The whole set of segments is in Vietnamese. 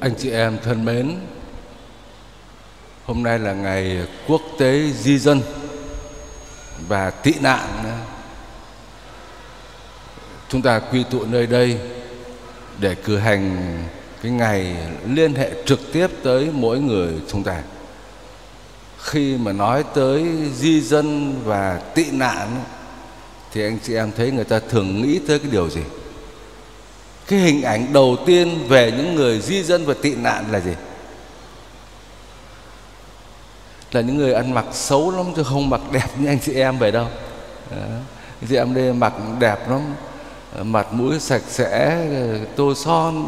Anh chị em thân mến, hôm nay là ngày quốc tế di dân và tị nạn. Chúng ta quy tụ nơi đây để cử hành cái ngày liên hệ trực tiếp tới mỗi người chúng ta. Khi mà nói tới di dân và tị nạn thì anh chị em thấy người ta thường nghĩ tới cái điều gì? Cái hình ảnh đầu tiên về những người di dân và tị nạn là gì? Là những người ăn mặc xấu lắm chứ không mặc đẹp như anh chị em vậy đâu. Anh chị em đây mặc đẹp lắm, mặt mũi sạch sẽ, tô son.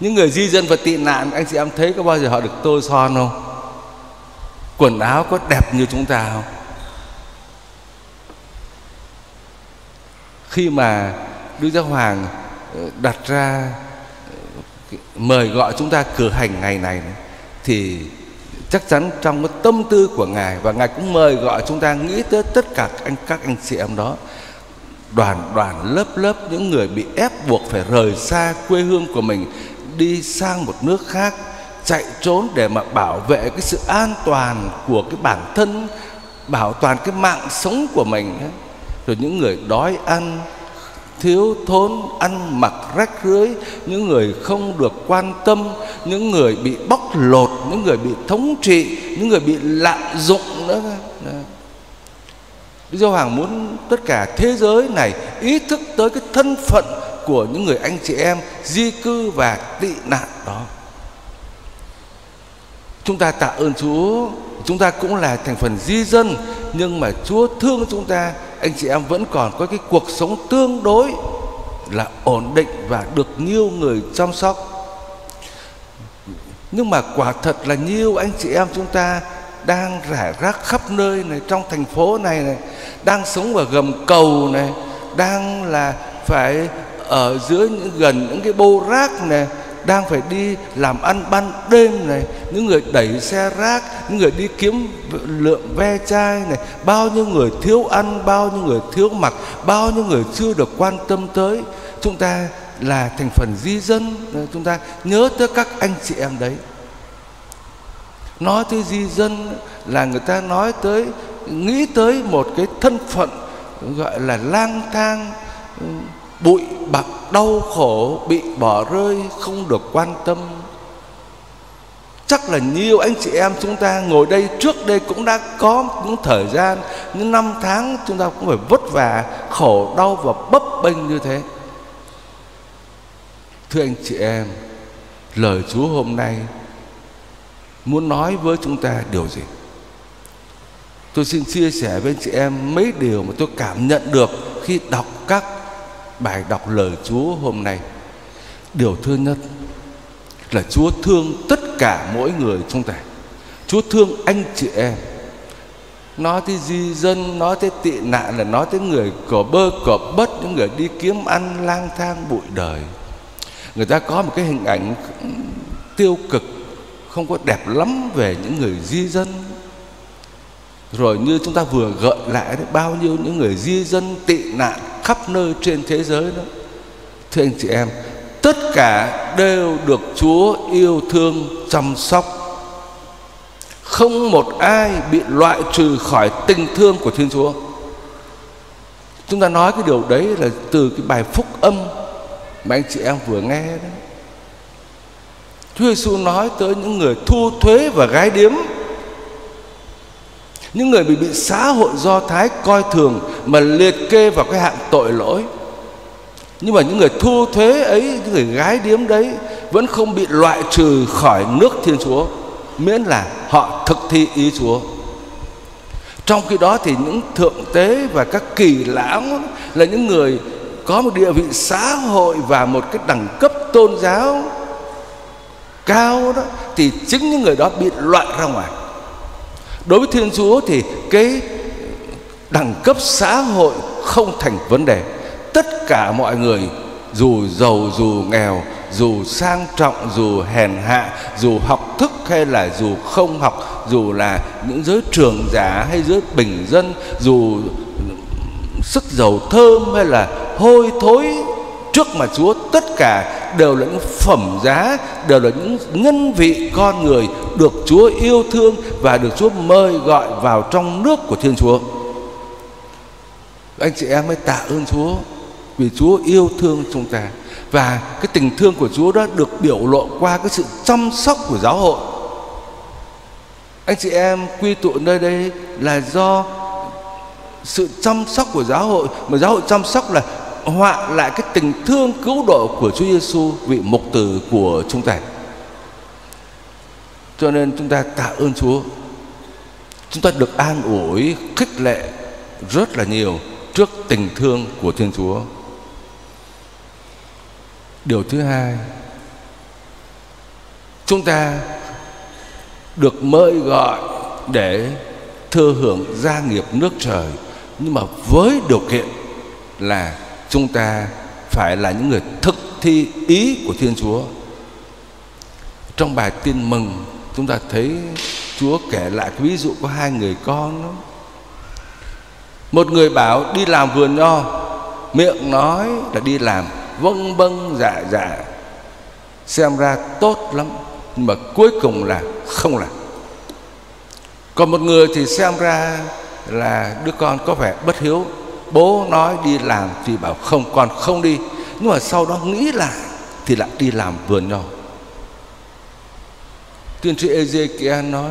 Những người di dân và tị nạn, anh chị em thấy có bao giờ họ được tô son không? Quần áo có đẹp như chúng ta không? Khi mà Đức Giáo Hoàng đặt ra ờ, mời gọi chúng ta cử hành ngày này thì chắc chắn trong cái tâm tư của ngài và ngài cũng mời gọi chúng ta nghĩ tới tất cả anh, các anh chị em đó. Đoàn đoàn lớp lớp những người bị ép buộc phải rời xa quê hương của mình, đi sang một nước khác, chạy trốn để mà bảo vệ cái sự an toàn của cái bản thân, bảo toàn cái mạng sống của mình rồi những người đói ăn thiếu thốn ăn mặc rách rưới những người không được quan tâm những người bị bóc lột những người bị thống trị những người bị lạm dụng nữa. Đức Giáo Hoàng muốn tất cả thế giới này ý thức tới cái thân phận của những người anh chị em di cư và tị nạn đó. Chúng ta tạ ơn Chúa, chúng ta cũng là thành phần di dân nhưng mà Chúa thương chúng ta anh chị em vẫn còn có cái cuộc sống tương đối là ổn định và được nhiều người chăm sóc. Nhưng mà quả thật là nhiều anh chị em chúng ta đang rải rác khắp nơi này, trong thành phố này này, đang sống ở gầm cầu này, đang là phải ở dưới những, gần những cái bô rác này đang phải đi làm ăn ban đêm này, những người đẩy xe rác, những người đi kiếm lượng ve chai này, bao nhiêu người thiếu ăn, bao nhiêu người thiếu mặc, bao nhiêu người chưa được quan tâm tới. Chúng ta là thành phần di dân chúng ta nhớ tới các anh chị em đấy. Nói tới di dân là người ta nói tới, nghĩ tới một cái thân phận gọi là lang thang bụi bặm đau khổ bị bỏ rơi không được quan tâm. Chắc là nhiều anh chị em chúng ta ngồi đây trước đây cũng đã có những thời gian, những năm tháng chúng ta cũng phải vất vả, khổ, đau và bấp bênh như thế. Thưa anh chị em, lời chúa hôm nay muốn nói với chúng ta điều gì? Tôi xin chia sẻ với anh chị em mấy điều mà tôi cảm nhận được khi đọc các bài đọc lời Chúa hôm nay. Điều thứ nhất là Chúa thương tất cả mỗi người chúng ta Chúa thương anh chị em. Nói tới di dân, nói tới tị nạn là nói tới người cỏ bơ cỏ bất Những người đi kiếm ăn lang thang bụi đời. Người ta có một cái hình ảnh tiêu cực Không có đẹp lắm về những người di dân. Rồi như chúng ta vừa gợi lại đấy, bao nhiêu những người di dân tị nạn khắp nơi trên thế giới đó. Thưa anh chị em, tất cả đều được chúa yêu thương, chăm sóc. Không một ai bị loại trừ khỏi tình thương của thiên chúa. Chúng ta nói cái điều đấy là từ cái bài phúc âm mà anh chị em vừa nghe đấy. Chúa Giêsu nói tới những người thu thuế và gái điếm những người bị bị xã hội do thái coi thường mà liệt kê vào cái hạng tội lỗi. Nhưng mà những người thu thuế ấy, những người gái điếm đấy vẫn không bị loại trừ khỏi nước thiên chúa, miễn là họ thực thi ý chúa. Trong khi đó thì những thượng tế và các kỳ lão là những người có một địa vị xã hội và một cái đẳng cấp tôn giáo cao đó, thì chính những người đó bị loại ra ngoài đối với thiên chúa thì cái đẳng cấp xã hội không thành vấn đề. Tất cả mọi người, dù giàu, dù nghèo, dù sang trọng, dù hèn hạ, dù học thức hay là dù không học, dù là những giới trường giả hay giới bình dân, dù sức dầu thơm hay là hôi thối trước mặt Chúa, tất cả đều là những phẩm giá, đều là những nhân vị con người được Chúa yêu thương và được Chúa mời gọi vào trong nước của Thiên Chúa. Anh chị em mới tạ ơn Chúa vì Chúa yêu thương chúng ta. Và cái tình thương của Chúa đó được biểu lộ qua cái sự chăm sóc của giáo hội. Anh chị em quy tụ nơi đây là do sự chăm sóc của giáo hội, mà giáo hội chăm sóc là họa lại cái tình thương cứu độ của Chúa Giêsu vị mục tử của chúng ta. Cho nên chúng ta tạ ơn Chúa. Chúng ta được an ủi, khích lệ rất là nhiều trước tình thương của Thiên Chúa. Điều thứ hai, chúng ta được mời gọi để thừa hưởng gia nghiệp nước trời. Nhưng mà với điều kiện là chúng ta phải là những người thực thi ý của Thiên Chúa. Trong bài tin mừng, chúng ta thấy Chúa kể lại cái ví dụ có hai người con đó. Một người bảo đi làm vườn nho, Miệng nói là đi làm Vâng vâng dạ dạ Xem ra tốt lắm, Nhưng mà cuối cùng là không làm Còn một người thì xem ra là đứa con có vẻ bất hiếu bố nói đi làm thì bảo không, con không đi. Nhưng mà sau đó nghĩ lại thì lại đi làm vườn nho. Tiên tri Ezekiel nói,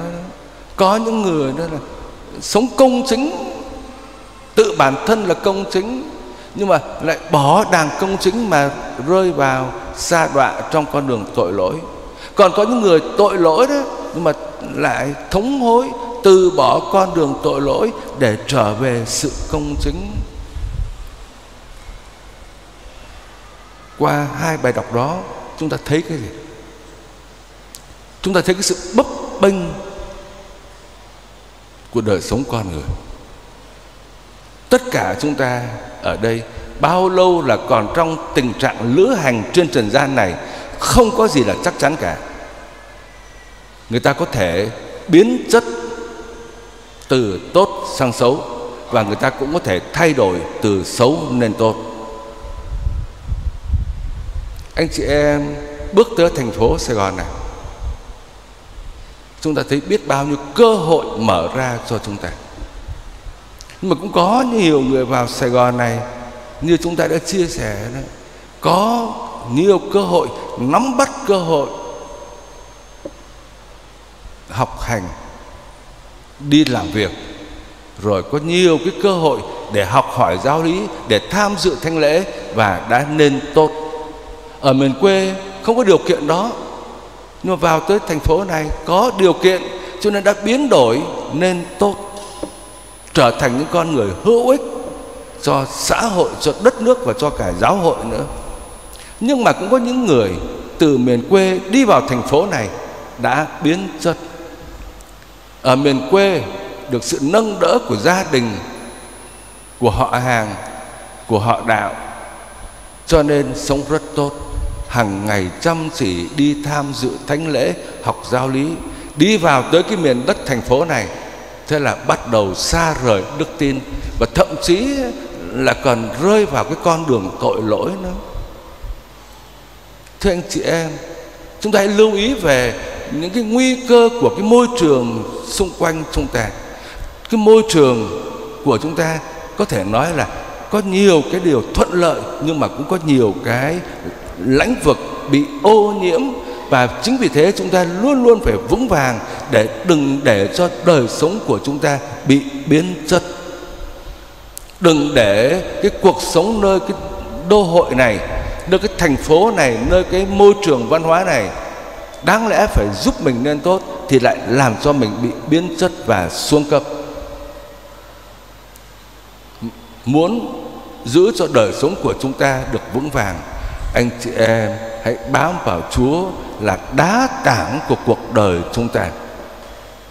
có những người đó là sống công chính, tự bản thân là công chính, nhưng mà lại bỏ đàng công chính mà rơi vào xa đọa trong con đường tội lỗi. Còn có những người tội lỗi đó, nhưng mà lại thống hối từ bỏ con đường tội lỗi để trở về sự công chính. Qua hai bài đọc đó, chúng ta thấy cái gì? Chúng ta thấy cái sự bấp bênh của đời sống con người. Tất cả chúng ta ở đây, bao lâu là còn trong tình trạng lữ hành trên trần gian này, không có gì là chắc chắn cả. Người ta có thể biến chất từ tốt sang xấu và người ta cũng có thể thay đổi từ xấu nên tốt anh chị em bước tới thành phố Sài Gòn này chúng ta thấy biết bao nhiêu cơ hội mở ra cho chúng ta. Nhưng mà cũng có nhiều người vào Sài Gòn này như chúng ta đã chia sẻ đó, có nhiều cơ hội nắm bắt cơ hội học hành đi làm việc rồi có nhiều cái cơ hội để học hỏi giáo lý để tham dự thanh lễ và đã nên tốt ở miền quê không có điều kiện đó. Nhưng mà vào tới thành phố này có điều kiện, cho nên đã biến đổi nên tốt. Trở thành những con người hữu ích cho xã hội, cho đất nước và cho cả giáo hội nữa. Nhưng mà cũng có những người từ miền quê đi vào thành phố này đã biến chất. Ở miền quê được sự nâng đỡ của gia đình, của họ hàng, của họ đạo, cho nên sống rất tốt hàng ngày chăm chỉ đi tham dự thánh lễ, học giáo lý, đi vào tới cái miền đất thành phố này. Thế là bắt đầu xa rời đức tin và thậm chí là còn rơi vào cái con đường tội lỗi nữa. Thưa anh chị em, chúng ta hãy lưu ý về những cái nguy cơ của cái môi trường xung quanh chúng ta. Cái môi trường của chúng ta có thể nói là có nhiều cái điều thuận lợi nhưng mà cũng có nhiều cái lãnh vực bị ô nhiễm và chính vì thế chúng ta luôn luôn phải vững vàng để đừng để cho đời sống của chúng ta bị biến chất. Đừng để cái cuộc sống nơi cái đô hội này, nơi cái thành phố này, nơi cái môi trường văn hóa này đáng lẽ phải giúp mình nên tốt thì lại làm cho mình bị biến chất và xuống cấp. Muốn giữ cho đời sống của chúng ta được vững vàng anh chị em hãy bám vào Chúa là đá tảng của cuộc đời chúng ta.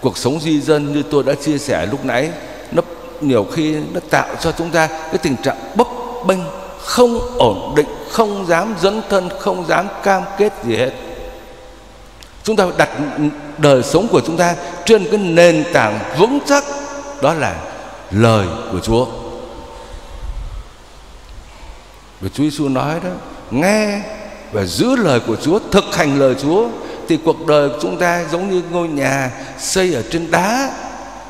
Cuộc sống di dân như tôi đã chia sẻ lúc nãy, nó nhiều khi nó tạo cho chúng ta cái tình trạng bấp bênh, không ổn định, không dám dấn thân, không dám cam kết gì hết. Chúng ta đặt đời sống của chúng ta trên cái nền tảng vững chắc, đó là lời của Chúa. Và Chúa Giêsu nói đó nghe và giữ lời của Chúa, thực hành lời Chúa, thì cuộc đời của chúng ta giống như ngôi nhà xây ở trên đá.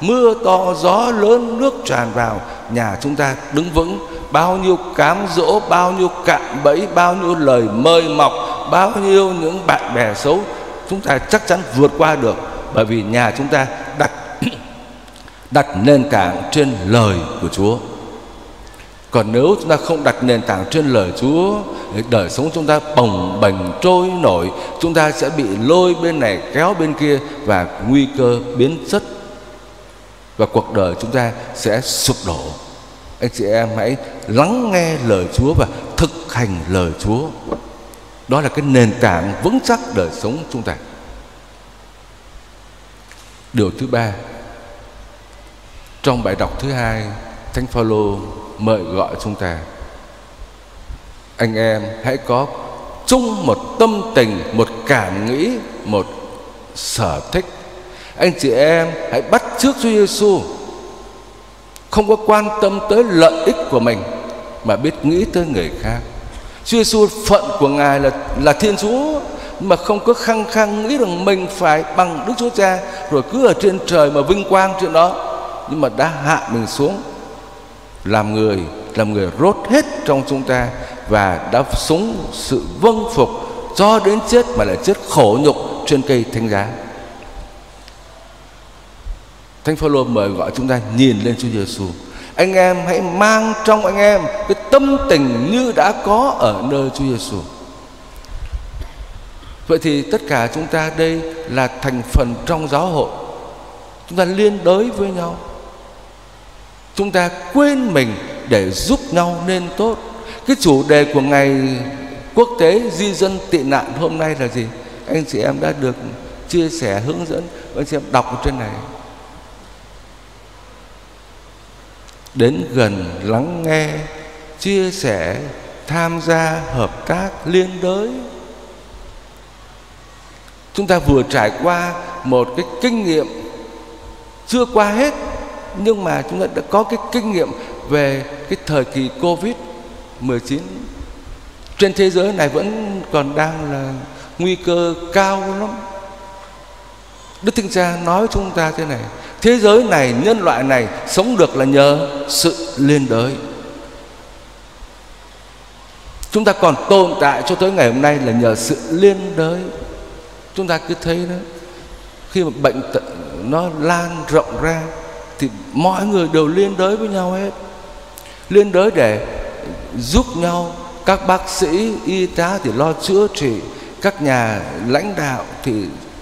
Mưa to, gió lớn, nước tràn vào, nhà chúng ta đứng vững. Bao nhiêu cám dỗ, bao nhiêu cạm bẫy, bao nhiêu lời mời mọc, bao nhiêu những bạn bè xấu, chúng ta chắc chắn vượt qua được. Bởi vì nhà chúng ta đặt đặt nền tảng trên lời của Chúa còn nếu chúng ta không đặt nền tảng trên lời Chúa, đời sống chúng ta bồng bềnh trôi nổi, chúng ta sẽ bị lôi bên này, kéo bên kia và nguy cơ biến chất. Và cuộc đời chúng ta sẽ sụp đổ. Anh chị em hãy lắng nghe lời Chúa và thực hành lời Chúa. Đó là cái nền tảng vững chắc đời sống chúng ta. Điều thứ ba, trong bài đọc thứ hai, thánh phaolô mời gọi chúng ta. Anh em, hãy có chung một tâm tình, một cảm nghĩ, một sở thích. Anh chị em, hãy bắt trước Chúa Giêsu không có quan tâm tới lợi ích của mình, mà biết nghĩ tới người khác. Chúa Giêsu phận của ngài là là Thiên Chúa, mà không có khăng khăng nghĩ rằng mình phải bằng Đức Chúa Cha, rồi cứ ở trên trời mà vinh quang chuyện đó, nhưng mà đã hạ mình xuống làm người làm người rốt hết trong chúng ta và đã sống sự vâng phục cho đến chết mà lại chết khổ nhục trên cây thánh giá Thánh Phaolô mời gọi chúng ta nhìn lên Chúa Giêsu. Anh em hãy mang trong anh em cái tâm tình như đã có ở nơi Chúa Giêsu. Vậy thì tất cả chúng ta đây là thành phần trong giáo hội. Chúng ta liên đới với nhau. Chúng ta quên mình để giúp nhau nên tốt. Cái chủ đề của ngày quốc tế di dân tị nạn hôm nay là gì? Anh chị em đã được chia sẻ, hướng dẫn anh chị em đọc trên này đến gần lắng nghe, chia sẻ, tham gia, hợp tác, liên đới chúng ta vừa trải qua một cái kinh nghiệm chưa qua hết nhưng mà chúng ta đã có cái kinh nghiệm về cái thời kỳ Covid 19 trên thế giới này vẫn còn đang là nguy cơ cao lắm. Đức Thánh Cha nói chúng ta thế này Thế giới này, nhân loại này sống được là nhờ sự liên đới. Chúng ta còn tồn tại cho tới ngày hôm nay là nhờ sự liên đới. Chúng ta cứ thấy đó Khi mà bệnh nó lan rộng ra thì mọi người đều liên đới với nhau hết. Liên đới để giúp nhau. Các bác sĩ, y tá thì lo chữa trị. Các nhà lãnh đạo thì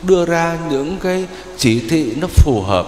đưa ra những cái chỉ thị nó phù hợp.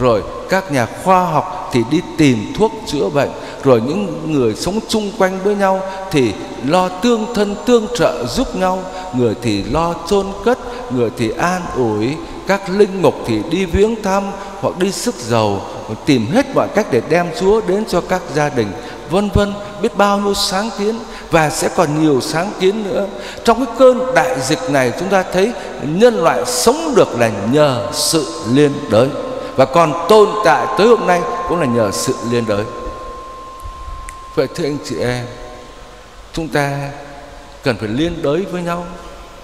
Rồi các nhà khoa học thì đi tìm thuốc chữa bệnh. Rồi những người sống chung quanh với nhau thì lo tương thân tương trợ giúp nhau. Người thì lo chôn cất người thì an ủi. Các linh mục thì đi viếng thăm hoặc đi sức giàu, tìm hết mọi cách để đem Chúa đến cho các gia đình, vân vân, biết bao nhiêu sáng kiến và sẽ còn nhiều sáng kiến nữa. Trong cái cơn đại dịch này, chúng ta thấy nhân loại sống được là nhờ sự liên đới. Và còn tồn tại tới hôm nay cũng là nhờ sự liên đới. Vậy thưa anh chị em, chúng ta cần phải liên đới với nhau.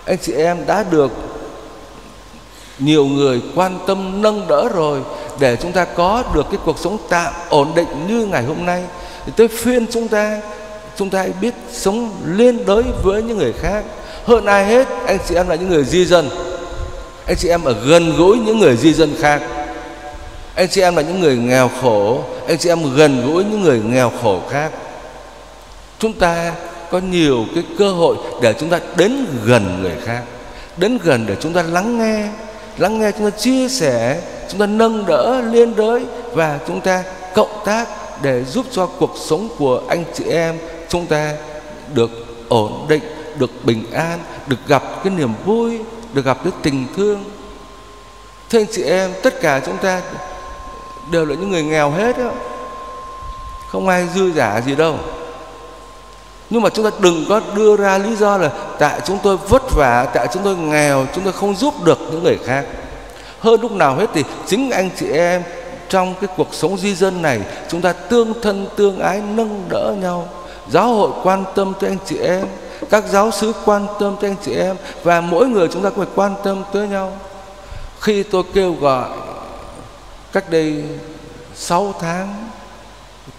Anh chị em đã được nhiều người quan tâm nâng đỡ rồi để chúng ta có được cái cuộc sống tạm ổn định như ngày hôm nay. Thì tôi khuyên chúng ta chúng ta hãy biết sống liên đới với những người khác. Hơn ai hết, anh chị em là những người di dân. Anh chị em ở gần gũi những người di dân khác. Anh chị em là những người nghèo khổ. Anh chị em gần gũi những người nghèo khổ khác. Chúng ta có nhiều cái cơ hội để chúng ta đến gần người khác, đến gần để chúng ta lắng nghe lắng nghe chúng ta chia sẻ, chúng ta nâng đỡ liên đới và chúng ta cộng tác để giúp cho cuộc sống của anh chị em chúng ta được ổn định, được bình an, được gặp cái niềm vui, được gặp cái tình thương thưa anh chị em, tất cả chúng ta đều là những người nghèo hết đó. không ai dư giả gì đâu nhưng mà chúng ta đừng có đưa ra lý do là tại chúng tôi vất vả, tại chúng tôi nghèo, chúng tôi không giúp được những người khác. Hơn lúc nào hết thì chính anh chị em trong cái cuộc sống di dân này, chúng ta tương thân tương ái, nâng đỡ nhau. Giáo hội quan tâm tới anh chị em, các giáo sứ quan tâm tới anh chị em, và mỗi người chúng ta cũng phải quan tâm tới nhau. Khi tôi kêu gọi cách đây 6 tháng,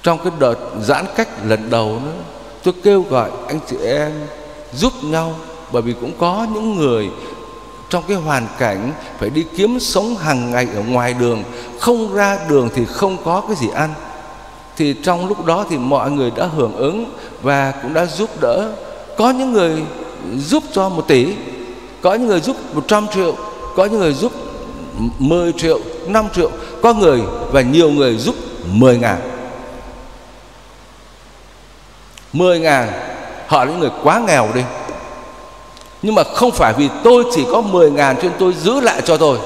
trong cái đợt giãn cách lần đầu nữa tôi kêu gọi anh chị em giúp nhau, bởi vì cũng có những người trong cái hoàn cảnh phải đi kiếm sống hàng ngày ở ngoài đường, không ra đường thì không có cái gì ăn. Thì trong lúc đó thì mọi người đã hưởng ứng và cũng đã giúp đỡ. Có những người giúp cho một tỷ, có những người giúp 100 triệu, có những người giúp 10 triệu 5 triệu, có người và nhiều người giúp 10 ngàn. 10 ngàn. Họ là những người quá nghèo đi. Nhưng mà không phải vì tôi chỉ có 10 ngàn cho nên tôi giữ lại cho tôi.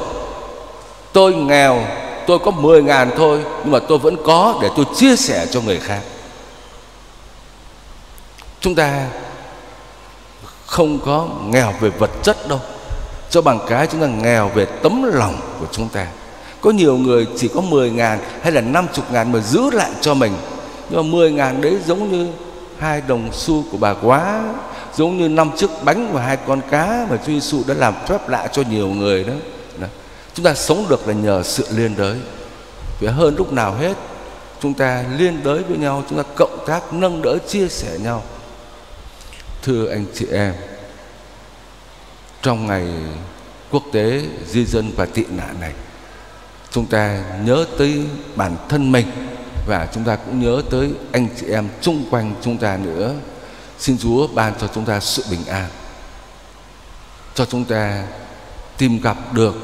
Tôi nghèo, tôi có 10 ngàn thôi, nhưng mà tôi vẫn có để tôi chia sẻ cho người khác. Chúng ta không có nghèo về vật chất đâu. Cho bằng cái chúng ta nghèo về tấm lòng của chúng ta. Có nhiều người chỉ có 10 ngàn hay là 50 ngàn mà giữ lại cho mình. Nhưng mà 10 ngàn đấy giống như hai đồng xu của bà quá giống như năm chiếc bánh và hai con cá mà Chúa Giêsu đã làm phép lạ cho nhiều người đó. đó. Chúng ta sống được là nhờ sự liên đới. Vì hơn lúc nào hết chúng ta liên đới với nhau, chúng ta cộng tác nâng đỡ chia sẻ nhau. Thưa anh chị em, trong ngày quốc tế di dân và tị nạn này, chúng ta nhớ tới bản thân mình và chúng ta cũng nhớ tới anh chị em chung quanh chúng ta nữa. Xin Chúa ban cho chúng ta sự bình an, Cho chúng ta tìm gặp được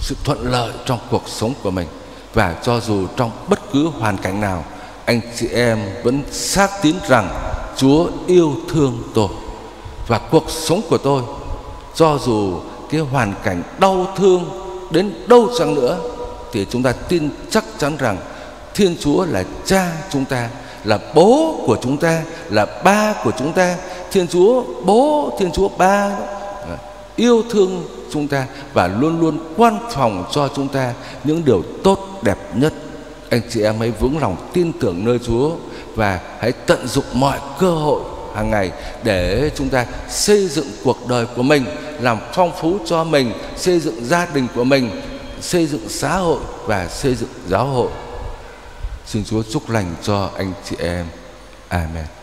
sự thuận lợi trong cuộc sống của mình. Và cho dù trong bất cứ hoàn cảnh nào, Anh chị em vẫn xác tín rằng Chúa yêu thương tôi. Và cuộc sống của tôi, Cho dù cái hoàn cảnh đau thương đến đâu chăng nữa, Thì chúng ta tin chắc chắn rằng Thiên Chúa là cha chúng ta, là bố của chúng ta, là ba của chúng ta thiên chúa bố, thiên chúa ba đó. yêu thương chúng ta và luôn luôn quan phòng cho chúng ta những điều tốt, đẹp nhất anh chị em hãy vững lòng tin tưởng nơi chúa và hãy tận dụng mọi cơ hội hàng ngày để chúng ta xây dựng cuộc đời của mình, làm phong phú cho mình, xây dựng gia đình của mình, xây dựng xã hội và xây dựng giáo hội Xin Chúa chúc lành cho anh chị em. Amen.